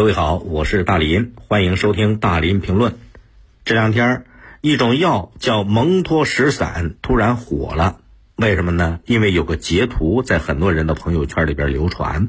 各位好，我是大林，欢迎收听大林评论。这两天，一种药叫蒙脱石散突然火了，为什么呢？因为有个截图在很多人的朋友圈里边流传，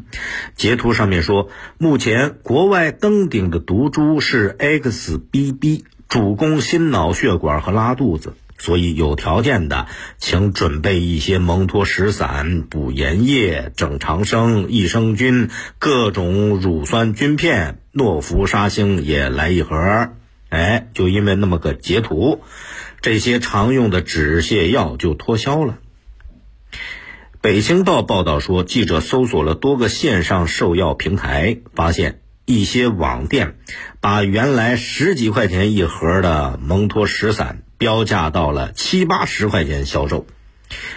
截图上面说，目前国外登顶的毒株是 XBB，主攻心脑血管和拉肚子。所以有条件的，请准备一些蒙脱石散、补盐液、整肠生、益生菌、各种乳酸菌片、诺氟沙星也来一盒。哎，就因为那么个截图，这些常用的止泻药就脱销了。北青报报道说，记者搜索了多个线上售药平台，发现一些网店把原来十几块钱一盒的蒙脱石散。标价到了七八十块钱销售，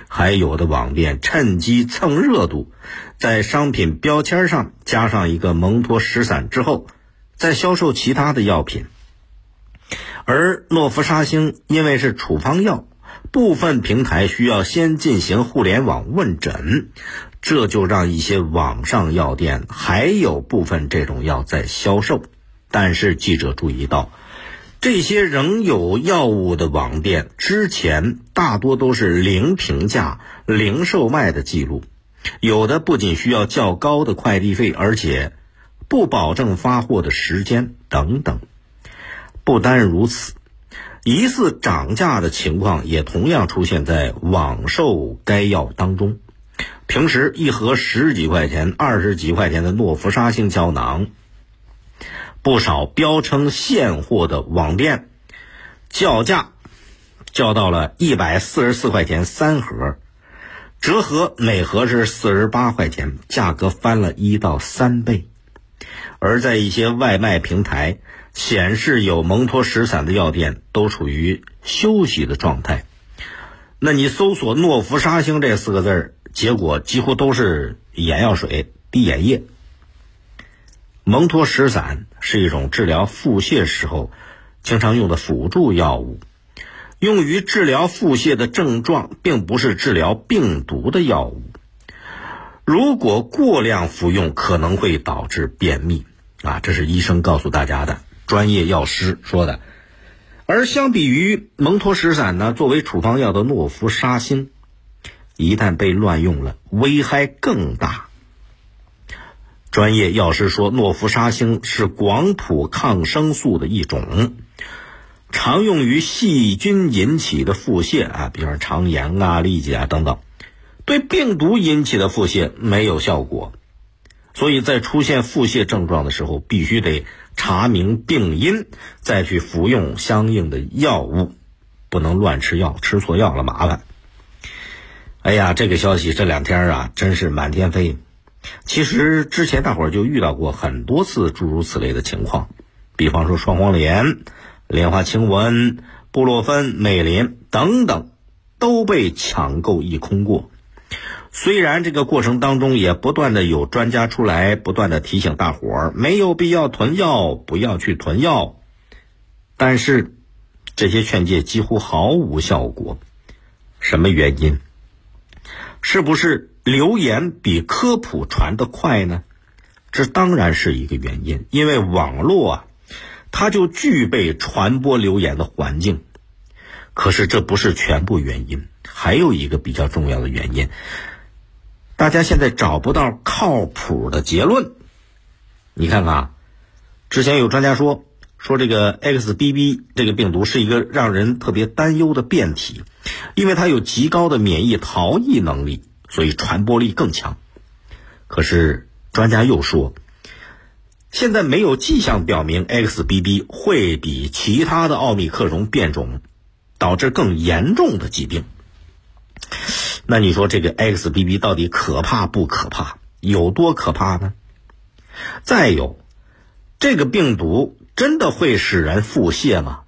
还有的网店趁机蹭热度，在商品标签上加上一个蒙脱石散之后，再销售其他的药品。而诺氟沙星因为是处方药，部分平台需要先进行互联网问诊，这就让一些网上药店还有部分这种药在销售。但是记者注意到。这些仍有药物的网店，之前大多都是零评价、零售卖的记录，有的不仅需要较高的快递费，而且不保证发货的时间等等。不单如此，疑似涨价的情况也同样出现在网售该药当中。平时一盒十几块钱、二十几块钱的诺氟沙星胶囊。不少标称现货的网店叫价，叫到了一百四十四块钱三盒，折合每盒是四十八块钱，价格翻了一到三倍。而在一些外卖平台显示有蒙脱石散的药店都处于休息的状态。那你搜索诺氟沙星这四个字儿结果几乎都是眼药水、滴眼液。蒙脱石散是一种治疗腹泻时候经常用的辅助药物，用于治疗腹泻的症状，并不是治疗病毒的药物。如果过量服用，可能会导致便秘啊，这是医生告诉大家的，专业药师说的。而相比于蒙脱石散呢，作为处方药的诺氟沙星，一旦被乱用了，危害更大。专业药师说，诺氟沙星是广谱抗生素的一种，常用于细菌引起的腹泻啊，比如肠炎啊、痢疾啊等等。对病毒引起的腹泻没有效果，所以在出现腹泻症状的时候，必须得查明病因，再去服用相应的药物，不能乱吃药，吃错药了麻烦。哎呀，这个消息这两天啊，真是满天飞。其实之前大伙儿就遇到过很多次诸如此类的情况，比方说双黄连、莲花清瘟、布洛芬、美林等等，都被抢购一空过。虽然这个过程当中也不断的有专家出来不断的提醒大伙儿没有必要囤药，不要去囤药，但是这些劝诫几乎毫无效果。什么原因？是不是？流言比科普传得快呢，这当然是一个原因。因为网络啊，它就具备传播流言的环境。可是这不是全部原因，还有一个比较重要的原因，大家现在找不到靠谱的结论。你看看，之前有专家说，说这个 XBB 这个病毒是一个让人特别担忧的变体，因为它有极高的免疫逃逸能力。所以传播力更强，可是专家又说，现在没有迹象表明 XBB 会比其他的奥密克戎变种导致更严重的疾病。那你说这个 XBB 到底可怕不可怕？有多可怕呢？再有，这个病毒真的会使人腹泻吗？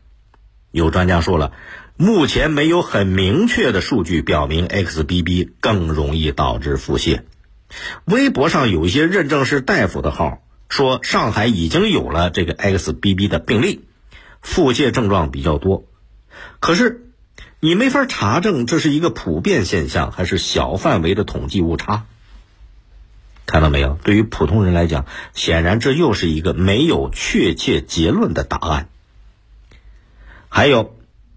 有专家说了。目前没有很明确的数据表明 XBB 更容易导致腹泻。微博上有一些认证是大夫的号说，上海已经有了这个 XBB 的病例，腹泻症状比较多。可是你没法查证这是一个普遍现象还是小范围的统计误差。看到没有？对于普通人来讲，显然这又是一个没有确切结论的答案。还有，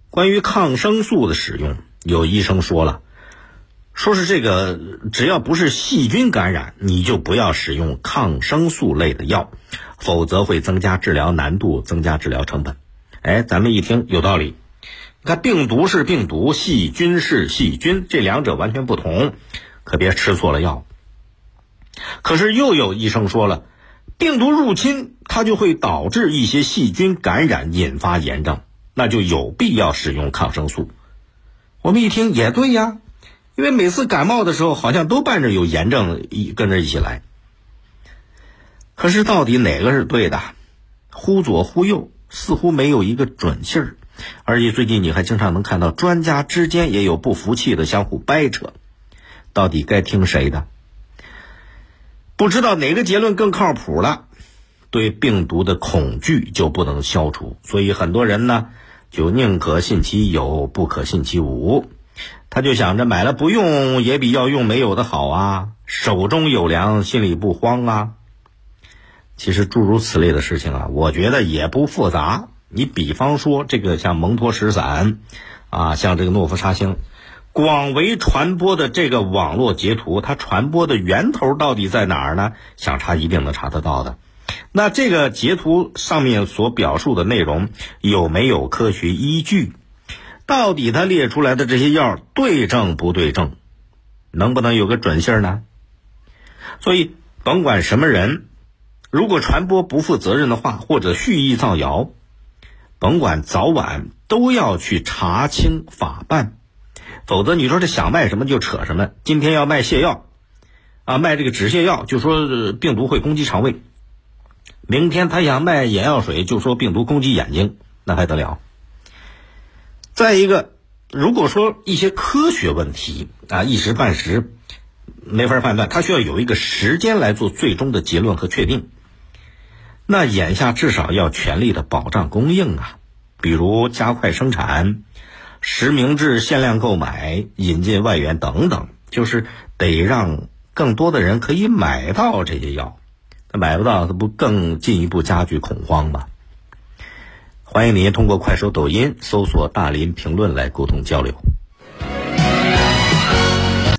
关于抗生素的使用，有医生说了，说是这个只要不是细菌感染，你就不要使用抗生素类的药，否则会增加治疗难度，增加治疗成本。哎，咱们一听有道理。你看，病毒是病毒，细菌是细菌，这两者完全不同，可别吃错了药。可是又有医生说了，病毒入侵它就会导致一些细菌感染，引发炎症。那就有必要使用抗生素。我们一听也对呀，因为每次感冒的时候，好像都伴着有炎症一跟着一起来。可是到底哪个是对的？忽左忽右，似乎没有一个准信儿。而且最近你还经常能看到专家之间也有不服气的相互掰扯，到底该听谁的？不知道哪个结论更靠谱了。对病毒的恐惧就不能消除，所以很多人呢。就宁可信其有，不可信其无。他就想着买了不用，也比要用没有的好啊。手中有粮，心里不慌啊。其实诸如此类的事情啊，我觉得也不复杂。你比方说这个像蒙脱石散，啊，像这个诺夫沙星，广为传播的这个网络截图，它传播的源头到底在哪儿呢？想查一定能查得到的。那这个截图上面所表述的内容有没有科学依据？到底他列出来的这些药对症不对症？能不能有个准信儿呢？所以，甭管什么人，如果传播不负责任的话，或者蓄意造谣，甭管早晚都要去查清法办，否则你说这想卖什么就扯什么。今天要卖泻药，啊，卖这个止泻药，就说病毒会攻击肠胃。明天他想卖眼药水，就说病毒攻击眼睛，那还得了？再一个，如果说一些科学问题啊，一时半时没法判断，他需要有一个时间来做最终的结论和确定。那眼下至少要全力的保障供应啊，比如加快生产、实名制限量购买、引进外援等等，就是得让更多的人可以买到这些药。他买不到，他不更进一步加剧恐慌吗？欢迎您通过快手、抖音搜索“大林评论”来沟通交流。